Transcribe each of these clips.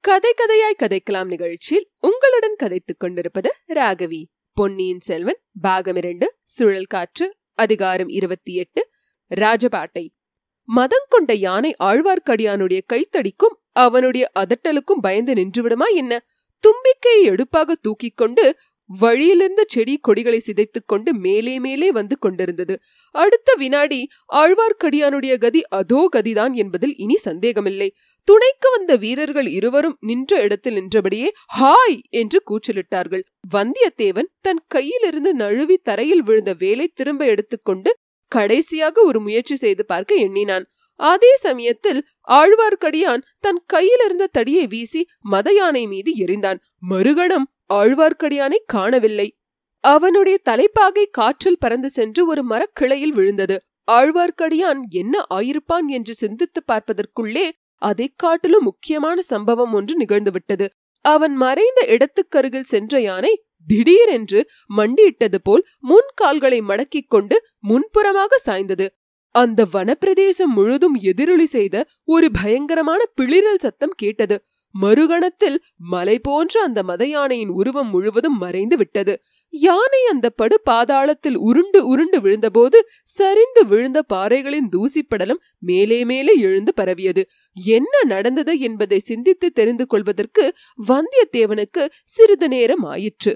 கதை கதையாய் கதைக்கலாம் நிகழ்ச்சியில் உங்களுடன் கதைத்துக் கொண்டிருப்பது ராகவி. பொன்னியின் செல்வன் பாகம் இரண்டு சுழல் காற்று அதிகாரம் இருபத்தி எட்டு ராஜபாட்டை. மதங்கொண்ட யானை ஆழ்வார்க்கடியானுடைய கைத்தடிக்கும் அவனுடைய அதட்டலுக்கும் பயந்து நின்றுவிடுமா என்ன? தும்பிக்கையை எடுப்பாக தூக்கிக் கொண்டு வழியிலிருந்த செடி கொடிகளை சிதைத்துக் கொண்டு மேலே மேலே வந்து கொண்டிருந்தது. அடுத்த வினாடி ஆழ்வார்க்கடியானுடைய கதி அதோ கதிதான் என்பதில் இனி சந்தேகமில்லை. துணைக்கு வந்த வீரர்கள் இருவரும் நின்ற இடத்தில் நின்றபடியே ஹாய்! என்று கூச்சலிட்டார்கள். வந்தியத்தேவன் தன் கையிலிருந்து நழுவி தரையில் விழுந்த வேலை திரும்ப எடுத்துக்கொண்டு கடைசியாக ஒரு முயற்சி செய்து பார்க்க எண்ணினான். அதே சமயத்தில் ஆழ்வார்க்கடியான் தன் கையிலிருந்த தடியை வீசி மத யானை மீது எரிந்தான் மறுகணம் ஆழ்வார்க்கடியானை காணவில்லை. அவனுடைய தலைப்பாகை காற்றில் பறந்து சென்று ஒரு மரக்கிளையில் விழுந்தது. ஆழ்வார்க்கடியான் என்ன ஆயிருப்பான் என்று சிந்தித்து பார்ப்பதற்குள்ளே அதை காட்டிலும் முக்கியமான சம்பவம் ஒன்று நிகழ்ந்துவிட்டது. அவன் மறைந்த இடத்துக்கருகில் சென்ற யானை திடீரென்று மண்டியிட்டது போல் முன் கால்களை மடக்கிக் கொண்டு முன்புறமாக சாய்ந்தது. அந்த வனப்பிரதேசம் முழுதும் எதிரொலி செய்த ஒரு பயங்கரமான பிளிரல் சத்தம் கேட்டது. மறுகணத்தில் மலை போன்ற அந்த மத யானையின் உருவம் முழுவதும் மறைந்து விட்டது. யானை அந்த படு பாதாளத்தில் உருண்டு உருண்டு விழுந்தபோது சரிந்து விழுந்த பாறைகளின் தூசிப்படலம் மேலே மேலே எழுந்து பரவியது. என்ன நடந்தது என்பதை சிந்தித்து தெரிந்து கொள்வதற்கு வந்தியத்தேவனுக்கு சிறிது நேரம் ஆயிற்று.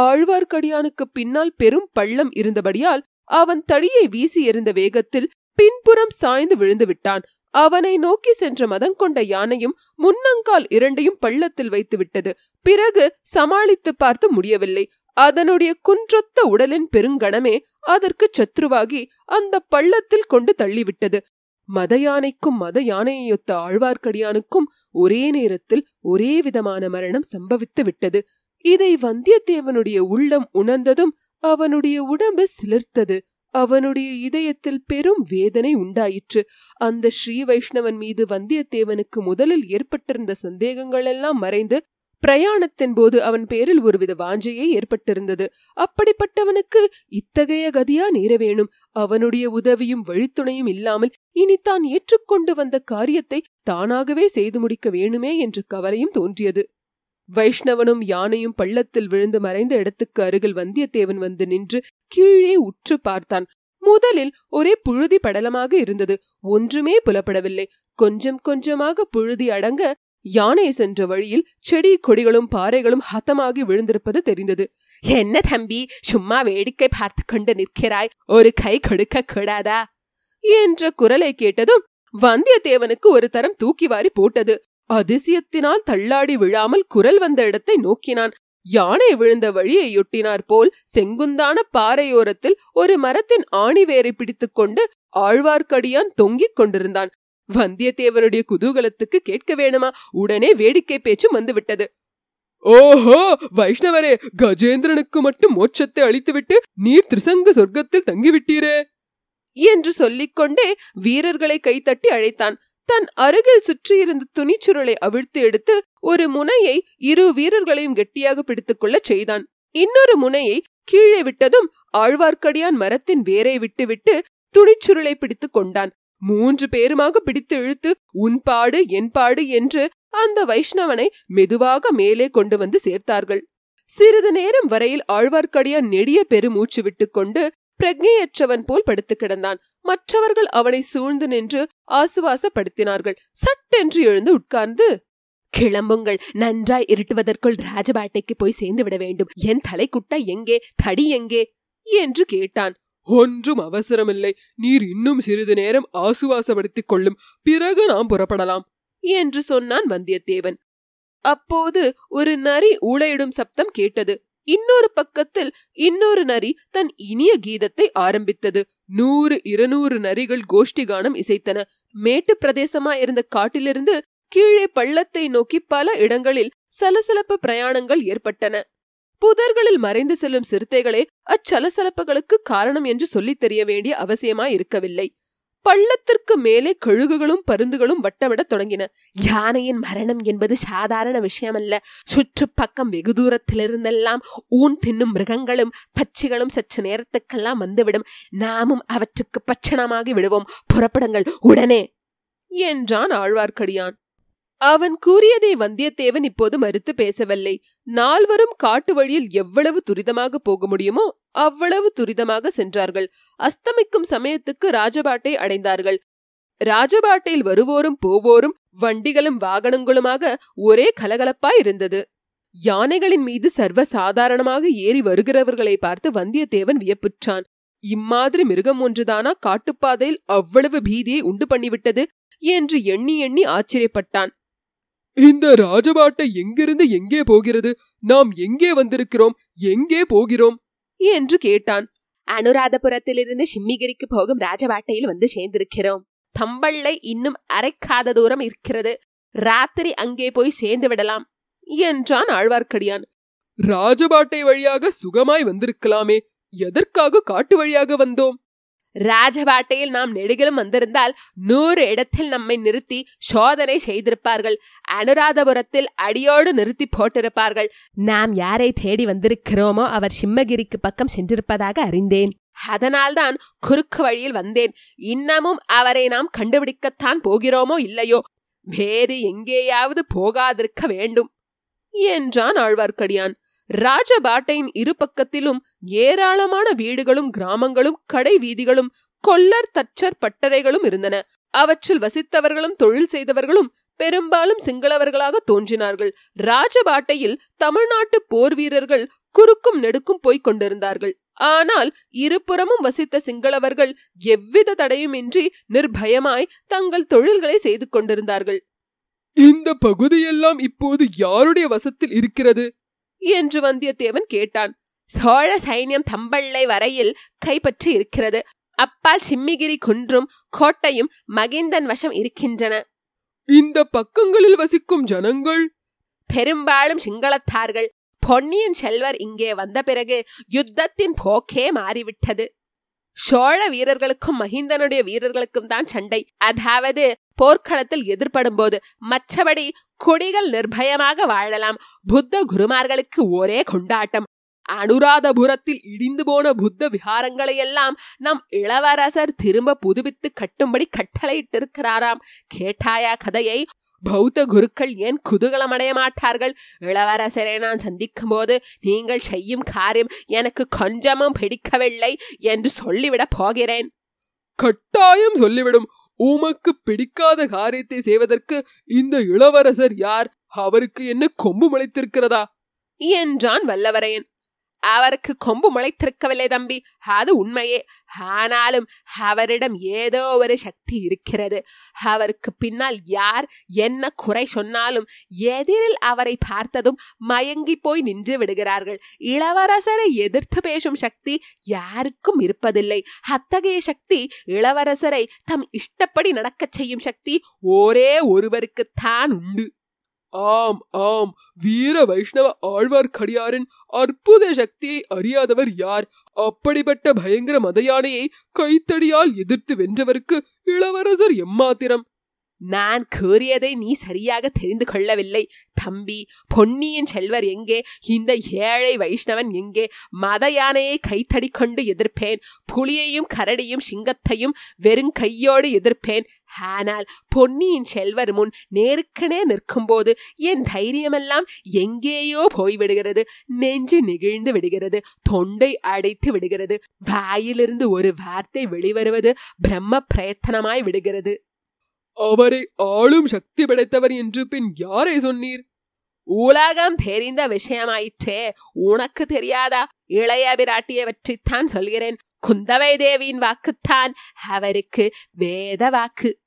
ஆழ்வார்க்கடியானுக்கு பின்னால் பெரும் பள்ளம் இருந்தபடியால் அவன் தடியை வீசி எறிந்த வேகத்தில் பின்புறம் சாய்ந்து விழுந்து விட்டான். அவனை நோக்கி சென்ற மதங்கொண்ட யானையும் முன்னங்கால் இரண்டையும் பள்ளத்தில் வைத்து விட்டது. பிறகு சமாளித்து பார்த்து முடியவில்லை. அதனுடைய குன்றொத்த உடலின் பெருங்கணமே அதற்கு சத்ருவாகி அந்த பள்ளத்தில் கொண்டு தள்ளிவிட்டது. மத யானைக்கும் மத யானையொத்த ஆழ்வார்க்கடியானுக்கும் ஒரே நேரத்தில் ஒரே விதமான மரணம் சம்பவித்து விட்டது. இதை வந்தியத்தேவனுடைய உள்ளம் உணர்ந்ததும் அவனுடைய உடம்பு சிலிர்த்தது. அவனுடைய இதயத்தில் பெரும் வேதனை உண்டாயிற்று. அந்த ஸ்ரீ வைஷ்ணவன் மீது வந்தியத்தேவனுக்கு முதலில் ஏற்பட்டிருந்த சந்தேகங்கள் எல்லாம் மறைந்து பிரயாணத்தின் போது அவன் பேரில் ஒருவித வாஞ்சையே ஏற்பட்டிருந்தது. அப்படிப்பட்டவனுக்கு இத்தகைய கதியா நேர வேணும்? அவனுடைய உதவியும் வழித்துணையும் இல்லாமல் இனி தான் ஏற்றுக்கொண்டு வந்த காரியத்தை தானாகவே செய்து முடிக்க வேணுமே என்ற கவலையும் தோன்றியது. வைஷ்ணவனும் யானையும் பள்ளத்தில் விழுந்து மறைந்த இடத்துக்கு அருகில் வந்தியத்தேவன் வந்து நின்று கீழே உற்று பார்த்தான். முதலில் ஒரே புழுதி படலமாக இருந்தது. ஒன்றுமே புலப்படவில்லை. கொஞ்சம் கொஞ்சமாக புழுதி அடங்க யானை சென்ற வழியில் செடி கொடிகளும் பாறைகளும் ஹத்தமாகி விழுந்திருப்பது தெரிந்தது. என்ன தம்பி சும்மா வேடிக்கை பார்த்து கொண்டு நிற்கிறாய்? ஒரு கை கொடுக்க கூடாதா? என்ற குரலை கேட்டதும் வந்தியத்தேவனுக்கு ஒரு தரம் தூக்கி வாரி போட்டது. அதிசயத்தினால் தள்ளாடி விழாமல் குரல் வந்த இடத்தை நோக்கினான். யானை விழுந்த வழியை ஒட்டினார் போல் செங்குந்தான பாறையோரத்தில் ஒரு மரத்தின் ஆணி வேரைப் பிடித்துக் பிடித்துக்கொண்டு ஆழ்வார்க்கடியான் தொங்கிக் கொண்டிருந்தான். வந்தியத்தேவனுடைய குதூகலத்துக்கு கேட்க வேணுமா? உடனே வேடிக்கை பேச்சும் வந்துவிட்டது. ஓஹோ! வைஷ்ணவரே கஜேந்திரனுக்கு மட்டும் மோட்சத்தை அளித்துவிட்டு நீர் திருசங்க சொர்க்கத்தில் தங்கிவிட்டீரே? என்று சொல்லிக்கொண்டே வீரர்களை கைத்தட்டி அழைத்தான். தன் அருகில் சுற்றியிருந்த துணிச்சுருளை அவிழ்த்து எடுத்து ஒரு முனையை இரு வீரர்களையும் கெட்டியாக பிடித்துக்கொள்ளச் செய்தான். இன்னொரு முனையை கீழே விட்டதும் ஆழ்வார்க்கடியான் மரத்தின் வேரை விட்டுவிட்டு துணிச்சுருளை பிடித்துக் கொண்டான். மூன்று பேருமாக பிடித்து இழுத்து உன் பாடு என் பாடு என்று அந்த வைஷ்ணவனை மெதுவாக மேலே கொண்டு வந்து சேர்த்தார்கள். சிறிது நேரம் வரையில் ஆழ்வார்க்கடியான் நெடிய பெருமூச்சு விட்டுக்கொண்டு பிரக்ஞையற்றவன் போல் படுத்து கிடந்தான். மற்றவர்கள் அவனை சூழ்ந்து நின்று ஆசுவாசப்படுத்தினார்கள். சட்டென்று எழுந்து உட்கார்ந்து கிளம்புங்கள் நன்றாய் இருட்டுவதற்குள் ராஜபாட்டைக்கு போய் சேர்ந்து விட வேண்டும். என் தலைக்குட்டா எங்கே? தடி எங்கே? என்று கேட்டான். ஒன்றும் அவசரமில்லை. நீர் இன்னும் சிறிது நேரம் ஆசுவாசப்படுத்திக் கொள்ளும். பிறகு நாம் புறப்படலாம் என்று சொன்னான் வந்தியத்தேவன். அப்போது ஒரு நரி ஊழையிடும் சப்தம் கேட்டது. இன்னொரு பக்கத்தில் இன்னொரு நரி தன் இனிய கீதத்தை ஆரம்பித்தது. நூறு இருநூறு நரிகள் கோஷ்டி கானம் இசைத்தன. மேட்டு பிரதேசமா இருந்த காட்டிலிருந்து கீழே பள்ளத்தை நோக்கி பல இடங்களில் சலசலப்பு பிரயாணங்கள் ஏற்பட்டன. புதர்களில் மறைந்து செல்லும் சிறுத்தைகளே அச்சலசலப்புகளுக்கு காரணம் என்று சொல்லித் தெரிய வேண்டிய அவசியமாய் இருக்கவில்லை பள்ளத்திற்கு மேலே கழுகுகளும் பருந்துகளும் வட்டமிடத் தொடங்கின. யானையின் மரணம் என்பது சாதாரண விஷயமல்ல. சுற்றுப்பக்கம் வெகு தூரத்திலிருந்தெல்லாம் ஊன் தின்னும் மிருகங்களும் பட்சிகளும் சற்று நேரத்துக்கெல்லாம் வந்துவிடும். நாமும் அவற்றுக்கு பட்சணமாகி விடுவோம். புறப்படுங்கள். உடனே! என்றான் ஆழ்வார்க்கடியான். அவன் கூறியதை வந்தியத்தேவன் இப்போது மறுத்து பேசவில்லை. நால்வரும் காட்டு வழியில் எவ்வளவு துரிதமாக போக முடியுமோ அவ்வளவு துரிதமாக சென்றார்கள். அஸ்தமிக்கும் சமயத்துக்கு ராஜபாட்டை அடைந்தார்கள். ராஜபாட்டையில் வருவோரும் போவோரும் வண்டிகளும் வாகனங்களுமாக ஒரே கலகலப்பாய் இருந்தது. யானைகளின் மீது சர்வ சாதாரணமாக ஏறி வருகிறவர்களை பார்த்து வந்தியத்தேவன் வியப்புற்றான். இம்மாதிரி மிருகம் ஒன்றுதானா? காட்டுப்பாதையில் அவ்வளவு பீதியை உண்டு பண்ணிவிட்டது என்று எண்ணி எண்ணி ஆச்சரியப்பட்டான். இந்த ராஜபாட்டை எங்கிருந்து எங்கே போகிறது? நாம் எங்கே வந்திருக்கிறோம்? எங்கே போகிறோம்? என்று கேட்டான். அனுராதபுரத்திலிருந்து சிம்மிகிரிக்கு போகும் ராஜபாட்டையில் வந்து சேர்ந்திருக்கிறோம். தம்பள்ளை இன்னும் அரைக்காத தூரம் இருக்கிறது. ராத்திரி அங்கே போய் சேர்ந்து விடலாம் என்றான் ஆழ்வார்க்கடியான். ராஜபாட்டை வழியாக சுகமாய் வந்திருக்கலாமே எதற்காக காட்டு வழியாக வந்தோம்? ராஜபாட்டையில் நாம் நெடுகிலும் வந்திருந்தால் நூறு இடத்தில் நம்மை நிறுத்தி சோதனை செய்திருப்பார்கள். அனுராதபுரத்தில் அடியோடு நிறுத்தி போட்டிருப்பார்கள். நாம் யாரை தேடி வந்திருக்கிறோமோ அவர் சிம்மகிரிக்கு பக்கம் சென்றிருப்பதாக அறிந்தேன். அதனால்தான் குறுக்கு வழியில் வந்தேன். இன்னமும் அவரை நாம் கண்டுபிடிக்கத்தான் போகிறோமோ இல்லையோ? வேறு எங்கேயாவது போகாதிருக்க வேண்டும். என்றான் ஆழ்வார்க்கடியான். ராஜபாட்டையின் இரு பக்கத்திலும் ஏராளமான வீடுகளும் கிராமங்களும் கடை வீதிகளும் கொல்லர் தச்சர் பட்டறைகளும் இருந்தன. அவற்றில் வசித்தவர்களும் தொழில் செய்தவர்களும் பெரும்பாலும் சிங்களவர்களாக தோன்றினார்கள். ராஜபாட்டையில் தமிழ்நாட்டு போர் வீரர்கள் குறுக்கும் நெடுக்கும் போய்க் கொண்டிருந்தார்கள். ஆனால் இருபுறமும் வசித்த சிங்களவர்கள் எவ்வித தடையுமின்றி நிர்பயமாய் தங்கள் தொழில்களை செய்து கொண்டிருந்தார்கள். இந்த பகுதியெல்லாம் இப்போது யாருடைய வசத்தில் இருக்கிறது? என்று வந்தியத்தேவன் கேட்டான். சோழ சைன்யம் தம்பள்ளை வரையில் கைப்பற்றி இருக்கிறது. அப்பால் சிம்மிகிரி குன்றும் கோட்டையும் மகிந்தன் வசம் இருக்கின்றன. இந்த பக்கங்களில் வசிக்கும் ஜனங்கள்? பெரும்பாலும் சிங்களத்தார்கள். பொன்னியின் செல்வர் இங்கே வந்த பிறகு யுத்தத்தின் போக்கே மாறிவிட்டது. சோழ வீரர்களுக்கும் மஹிந்தனுடைய வீரர்களுக்கும் தான் சண்டை. அதாவது போர்க்களத்தில் எதிர்படும் போது மற்றபடி குடிகள் நிர்பயமாக வாழலாம். புத்த குருமார்களுக்கு ஒரே கொண்டாட்டம். அனுராதபுரத்தில் இடிந்து போன புத்த விகாரங்களையெல்லாம் நம் இளவரசர் திரும்ப புதுப்பித்து கட்டும்படி கட்டளையிட்டிருக்கிறாராம். கேட்டாயா கதையை? பௌத்த குருக்கள் ஏன் குதூகலமடைய மாட்டார்கள்? இளவரசரை நான் சந்திக்கும் போது நீங்கள் செய்யும் காரியம் எனக்கு கொஞ்சமும் பிடிக்கவில்லை என்று சொல்லிவிடப் போகிறேன். கட்டாயம் சொல்லிவிடும். உமக்கு பிடிக்காத காரியத்தை செய்வதற்கு இந்த இளவரசர் யார்? அவருக்கு என்ன கொம்பு முளைத்திருக்கிறதா? என்றான் வல்லவரையன். அவருக்கு கொம்பு முளைத்திருக்கவில்லை தம்பி. அது உண்மையே. ஆனாலும் அவரிடம் ஏதோ ஒரு சக்தி இருக்கிறது. அவருக்கு பின்னால் யார் என்ன குறை சொன்னாலும் எதிரில் அவரை பார்த்ததும் மயங்கி போய் நின்று விடுகிறார்கள். இளவரசரை எதிர்த்து பேசும் சக்தி யாருக்கும் இருப்பதில்லை. அத்தகைய சக்தி இளவரசரை தம் இஷ்டப்படி நடக்கச் செய்யும் சக்தி ஒரே ஒருவருக்குத்தான் உண்டு. ஆம் ஆம். வீர வைஷ்ணவ ஆழ்வார்க்கடியாரின் அற்புத சக்தியை அறியாதவர் யார்? அப்படிப்பட்ட பயங்கர மதயானையை கைத்தடியால் எதிர்த்து வென்றவருக்கு இளவரசர் எம்மாத்திரம்? நான் கூறியதை நீ சரியாக தெரிந்து கொள்ளவில்லை. தம்பி பொன்னியின் செல்வர் எங்கே? இந்த ஏழை வைஷ்ணவன் எங்கே? மத யானையை கைத்தடி கொண்டு எதிர்ப்பேன். புலியையும் கரடியும் சிங்கத்தையும் வெறும் கையோடு எதிர்ப்பேன். ஆனால் பொன்னியின் செல்வர் முன் நேருக்கனே நிற்கும்போது என் தைரியமெல்லாம் எங்கேயோ போய்விடுகிறது. நெஞ்சு நெகிழ்ந்து விடுகிறது. தொண்டை அடைத்து விடுகிறது. வாயிலிருந்து ஒரு வார்த்தை வெளிவருவது பிரம்ம பிரயத்தனமாய் விடுகிறது. அவரை ஆளும் சக்தி படைத்தவர் என்று பின் யாரை சொன்னீர்? உலகம் தெரிந்த விஷயமாயிற்றே. உனக்கு தெரியாதா? இளைய பிராட்டியை பற்றித்தான் சொல்கிறேன். குந்தவை தேவியின் வாக்குத்தான் அவருக்கு வேத வாக்கு.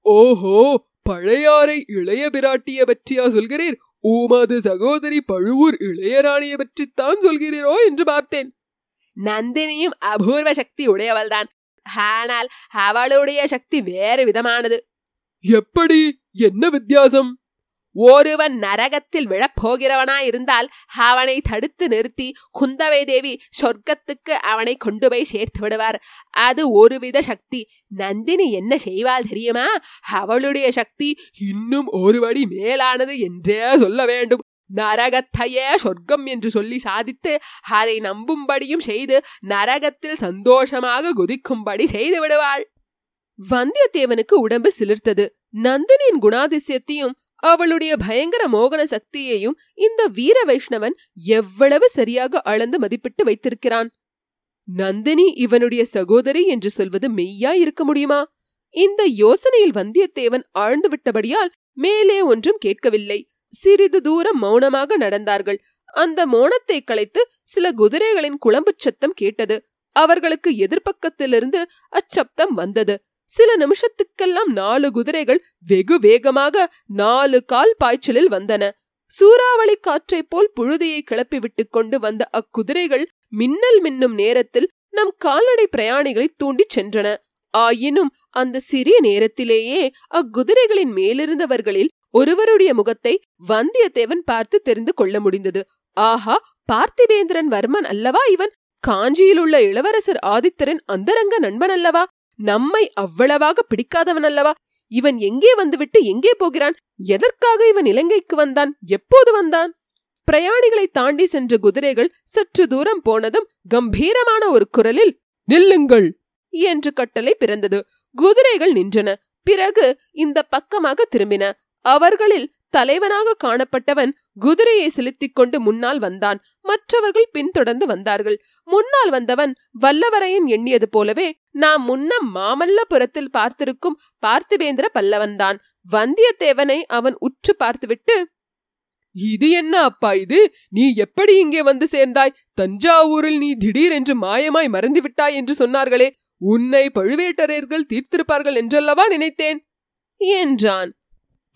ஓஹோ! பழையாறை இளைய பிராட்டிய பற்றியா சொல்கிறீர்? உமது சகோதரி பழுவூர் இளையராணியை பற்றித்தான் சொல்கிறீரோ என்று பார்த்தேன். நந்தினியும் அபூர்வ சக்தி உடையவள்தான். ஆனால் அவளுடைய சக்தி வேறு விதமானது. எப்படி? என்ன வித்தியாசம்? ஒருவன் நரகத்தில் விழப்போகிறவனாயிருந்தால் அவனை தடுத்து நிறுத்தி குந்தவை தேவி சொர்க்கத்துக்கு அவனை கொண்டு போய் சேர்த்து விடுவார். அது ஒருவித சக்தி. நந்தினி என்ன செய்வாள் தெரியுமா? அவளுடைய சக்தி இன்னும் ஒருபடி மேலானது என்றே சொல்ல வேண்டும். நரகத்தையே சொர்க்கம் என்று சொல்லி சாதித்து அதை நம்பும்படியும் செய்து நரகத்தில் சந்தோஷமாக குதிக்கும்படி செய்து விடுவாள். வந்தியத்தேவனுக்கு உடம்பு சிலிர்த்தது. நந்தினியின் குணாதிசயத்தையும் அவளுடைய பயங்கர மோகன சக்தியையும் இந்த வீர வைஷ்ணவன் எவ்வளவு சரியாக அளந்து மதிப்பிட்டு வைத்திருக்கிறான். நந்தினி இவனுடைய சகோதரி என்று சொல்வது மெய்யா இருக்க முடியுமா? இந்த யோசனையில் வந்தியத்தேவன் ஆழ்ந்து விட்டபடியால் மேலே ஒன்றும் கேட்கவில்லை. சிறிது தூரம் மௌனமாக நடந்தார்கள். அந்த மோனத்தை களைத்து சில குதிரைகளின் குழம்புச் சத்தம் கேட்டது. அவர்களுக்கு எதிர்ப்பக்கத்திலிருந்து அச்சப்தம் வந்தது. சில நிமிஷத்துக்கெல்லாம் நாலு குதிரைகள் வெகு வேகமாக நாலு கால் பாய்ச்சலில் வந்தன. சூறாவளி காற்றைப் போல் புழுதியை கிளப்பிவிட்டுக் கொண்டு வந்த அக்குதிரைகள் மின்னல் மின்னும் நேரத்தில் நம் கால்நடை பிரயாணிகளை தூண்டிச் சென்றன. ஆயினும் அந்த சிறிய நேரத்திலேயே அக்குதிரைகளின் மேலிருந்தவர்களில் ஒருவருடைய முகத்தை வந்தியத்தேவன் பார்த்து தெரிந்து கொள்ள முடிந்தது. ஆஹா பார்த்திபேந்திரன் வர்மன் அல்லவா இவன்? காஞ்சியில் உள்ள இளவரசர் ஆதித்தரின் அந்தரங்க நண்பன் அல்லவா? நம்மை அவ்வளவாக பிடிக்காதவன் அல்லவா? இவன் எங்கே வந்துவிட்டு எங்கே போகிறான்? எதற்காக இவன் இலங்கைக்கு வந்தான்? எப்போது வந்தான்? பிரயாணிகளை தாண்டி சென்ற குதிரைகள் சற்று தூரம் போனதும் கம்பீரமான ஒரு குரலில் நில்லுங்கள்! என்று கட்டளை பிறந்தது. குதிரைகள் நின்றன. பிறகு இந்த பக்கமாக திரும்பின. அவர்களில் தலைவனாக காணப்பட்டவன் குதிரையை செலுத்திக் கொண்டு முன்னால் வந்தான். மற்றவர்கள் பின்தொடர்ந்து வந்தார்கள். முன்னால் வந்தவன் வல்லவரையன் எண்ணியது போலவே நாம் முன்ன மாமல்லபுரத்தில் பார்த்திருக்கும் பார்த்திபேந்திர பல்லவன்தான். வந்தியத்தேவனை அவன் உற்று பார்த்துவிட்டு இது என்ன அப்பா இது? நீ எப்படி இங்கே வந்து சேர்ந்தாய்? தஞ்சாவூரில் நீ திடீரென்று மாயமாய் மறந்து விட்டாய் என்று சொன்னார்களே. உன்னை பழுவேட்டரையர்கள் தீர்த்திருப்பார்கள் என்றல்லவா நினைத்தேன்? என்றான்.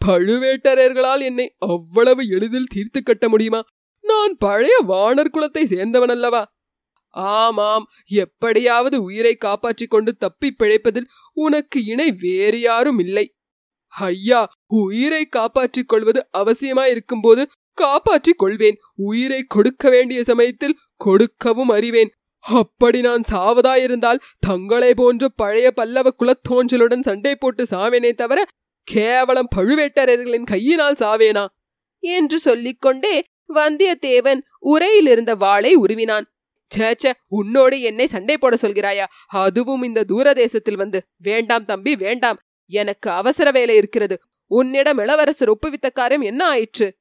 பழுவேட்டரையர்களால் என்னை அவ்வளவு எளிதில் தீர்த்து கட்ட முடியுமா? நான் பழைய வானர் குலத்தை சேர்ந்தவன் அல்லவா ஆமாம் எப்படியாவது உயிரை காப்பாற்றிக் கொண்டு தப்பி பிழைப்பதில் உனக்கு இணை வேறு யாரும் இல்லை. ஐயா உயிரை காப்பாற்றிக் கொள்வது அவசியமாயிருக்கும்போது காப்பாற்றிக் கொள்வேன். உயிரை கொடுக்க வேண்டிய சமயத்தில் கொடுக்கவும் அறிவேன். அப்படி நான் சாவதாயிருந்தால் தங்களை போன்ற பழைய பல்லவ குலத்தோன்றலுடன் சண்டை போட்டு சாவேனே தவிர கேவலம் பழுவேட்டரர்களின் கையினால் சாவேனா? என்று சொல்லிக்கொண்டே வந்தியத்தேவன் உரையில் இருந்த வாளை உருவினான். சேச்ச உன்னோடு என்னை சண்டை போட சொல்கிறாயா? அதுவும் இந்த தூரதேசத்தில் வந்து. வேண்டாம் தம்பி வேண்டாம். எனக்கு அவசர வேலை இருக்கிறது. உன்னிடம் இளவரசர் ஒப்புவித்த காரியம் என்ன ஆயிற்று?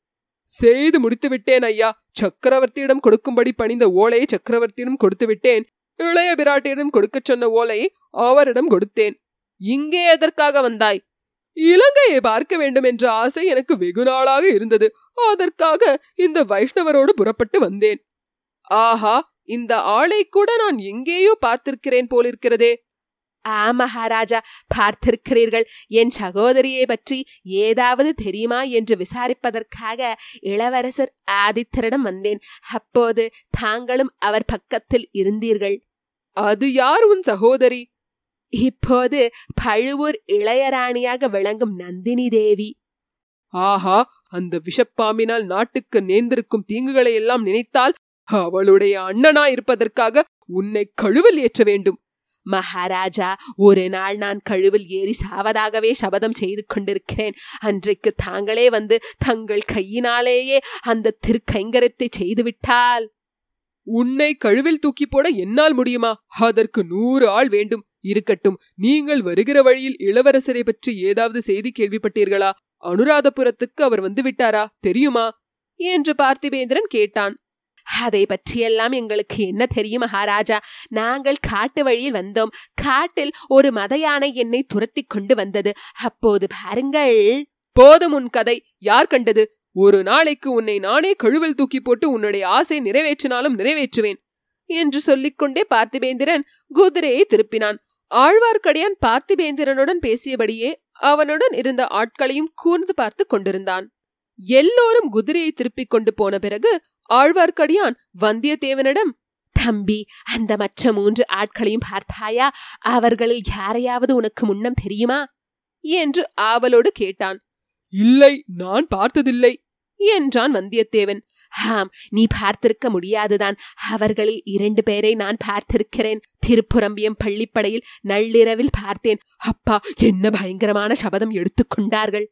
செய்து முடித்து விட்டேன் ஐயா. சக்கரவர்த்தியிடம் கொடுக்கும்படி பணிந்த ஓலையை சக்கரவர்த்தியிடம் கொடுத்து விட்டேன் இளைய பிராட்டியிடம் கொடுக்கச் சொன்ன ஓலையை அவரிடம் கொடுத்தேன். இங்கே எதற்காக வந்தாய்? இலங்கையை பார்க்க வேண்டும் என்ற ஆசை எனக்கு வெகு நாளாக இருந்தது. அதற்காக இந்த வைஷ்ணவரோடு புறப்பட்டு வந்தேன். ஆஹா இந்த ஆளை கூட நான் எங்கேயோ பார்த்திருக்கிறேன் போலிருக்கிறதே. ஆ மகாராஜா பார்த்திருக்கிறீர்கள். என் சகோதரியை பற்றி ஏதாவது தெரியுமா என்று விசாரிப்பதற்காக இளவரசர் ஆதித்தரிடம் வந்தேன். அப்போது தாங்களும் அவர் பக்கத்தில் இருந்தீர்கள். அது யார் உன் சகோதரி? இப்போது பழுவூர் இளையராணியாக விளங்கும் நந்தினி தேவி. ஆஹா அந்த விஷப்பாம்பினால் நாட்டுக்கு நேர்ந்திருக்கும் தீங்குகளை எல்லாம் நினைத்தால் அவளுடைய அண்ணனா இருப்பதற்காக உன்னை கழுவில் ஏற்ற வேண்டும். மகாராஜா ஒரு நாள் நான் கழுவில் ஏறி சாவதாகவே சபதம் செய்து கொண்டிருக்கிறேன். அன்றைக்கு தாங்களே வந்து தங்கள் கையினாலேயே அந்த திருக்கைங்கரத்தை செய்துவிட்டால். உன்னை கழுவில் தூக்கி போட என்னால் முடியுமா? அதற்கு நூறு ஆள் வேண்டும். இருக்கட்டும். நீங்கள் வருகிற வழியில் இளவரசரை பற்றி ஏதாவது செய்தி கேள்விப்பட்டீர்களா? அனுராதபுரத்துக்கு அவர் வந்து விட்டாரா? தெரியுமா? என்று பார்த்திபேந்திரன் கேட்டான். அதை பற்றியெல்லாம் எங்களுக்கு என்ன தெரியும் மகாராஜா? நாங்கள் காட்டு வழியில் வந்தோம். காட்டில் ஒரு மத யானை என்னை துரத்தி கொண்டு வந்தது. அப்போது பாருங்கள். போதும் உன் கதை. யார் கண்டது? ஒரு நாளைக்கு உன்னை நானே கழுவில் தூக்கி போட்டு உன்னுடைய ஆசை நிறைவேற்றினாலும் நிறைவேற்றுவேன். என்று சொல்லிக்கொண்டே பார்த்திபேந்திரன் குதிரையை திருப்பினான். ஆழ்வார்க்கடியான் பார்த்திபேந்திரனுடன் பேசியபடியே அவனுடன் இருந்த ஆட்களையும் கூர்ந்து பார்த்து கொண்டிருந்தான். எல்லோரும் குதிரையை திருப்பிக் கொண்டு போன பிறகு ஆழ்வார்க்கடியான் வந்தியத்தேவனிடம் தம்பி அந்த மற்ற மூன்று ஆட்களையும் பார்த்தாயா? அவர்களில் யாரையாவது உனக்கு முன்னம் தெரியுமா? என்று ஆவலோடு கேட்டான். இல்லை நான் பார்த்ததில்லை. என்றான் வந்தியத்தேவன். ஹாம் நீ பார்த்திருக்க முடியாதுதான். அவர்களில் இரண்டு பேரை நான் பார்த்திருக்கிறேன். திருப்புரம்பியம் பள்ளிப்படையில் நள்ளிரவில் பார்த்தேன். அப்பா என்ன பயங்கரமான சபதம் எடுத்துக்கொண்டார்கள்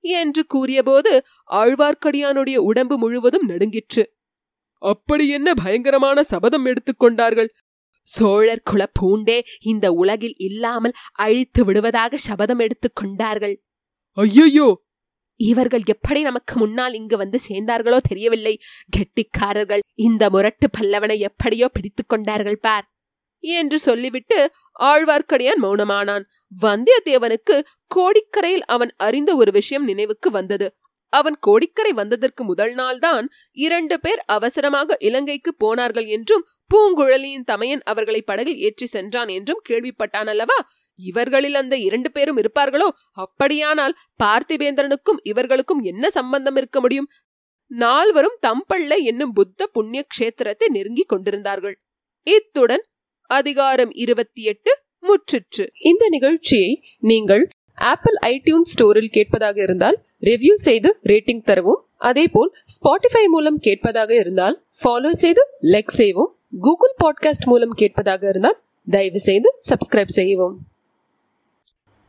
என்று கூறியபோது ஆழ்வார்க்கடியானுடைய உடம்பு முழுவதும் நடுங்கிற்று. அப்படி என்ன பயங்கரமான சபதம் எடுத்துக்கொண்டார்கள் சோழர் குல பூண்டே இந்த உலகில் இல்லாமல் அழித்து விடுவதாக சபதம் எடுத்துக் கொண்டார்கள். ஐயையோ! இவர்கள் எப்படி நமக்கு முன்னால் இங்கு வந்து சேர்ந்தார்களோ தெரியவில்லை. கெட்டிக்காரர்கள் இந்த முரட்டு பல்லவனை எப்படியோ பிடித்து கொண்டார்கள் பார். என்று சொல்லிவிட்டு ஆழ்வார்க்கடியான் மௌனமானான். வந்தியத்தேவனுக்கு கோடிக்கரையில் அவன் அறிந்த ஒரு விஷயம் நினைவுக்கு வந்தது. அவன் கோடிக்கரை வந்ததற்கு முதல் நாள்தான் இரண்டு பேர் அவசரமாக இலங்கைக்கு போனார்கள் என்றும் பூங்குழலியின் தமையன் அவர்களை படகில் ஏற்றி சென்றான் என்றும் கேள்விப்பட்டான் அல்லவா? இவர்களில் அந்த இரண்டு பேரும் இருப்பார்களோ? அப்படியானால் பார்த்திபேந்திரனுக்கும் இவர்களுக்கும் என்ன சம்பந்தம் இருக்க முடியும்? நால்வரும் தம்பள்ள என்னும் புத்த புண்ணிய கஷேத்திரத்தை நெருங்கிக் கொண்டிருந்தார்கள். இத்துடன் அதிகாரம் இருபத்தி எட்டு முற்றிற்று. இந்த நிகழ்ச்சியை நீங்கள் ஆப்பிள் ஐடியூன் ஸ்டோரில் கேட்பதாக இருந்தால் ரிவ்யூ செய்து ரேட்டிங் தரவும். அதேபோல் ஸ்பாட்டிஃபை மூலம் கேட்பதாக இருந்தால் ஃபாலோ செய்து லைக் செய்யவும். கூகுள் பாட்காஸ்ட் மூலம் கேட்பதாக இருந்தால் தயவு செய்து சப்ஸ்கிரைப் செய்யவும்.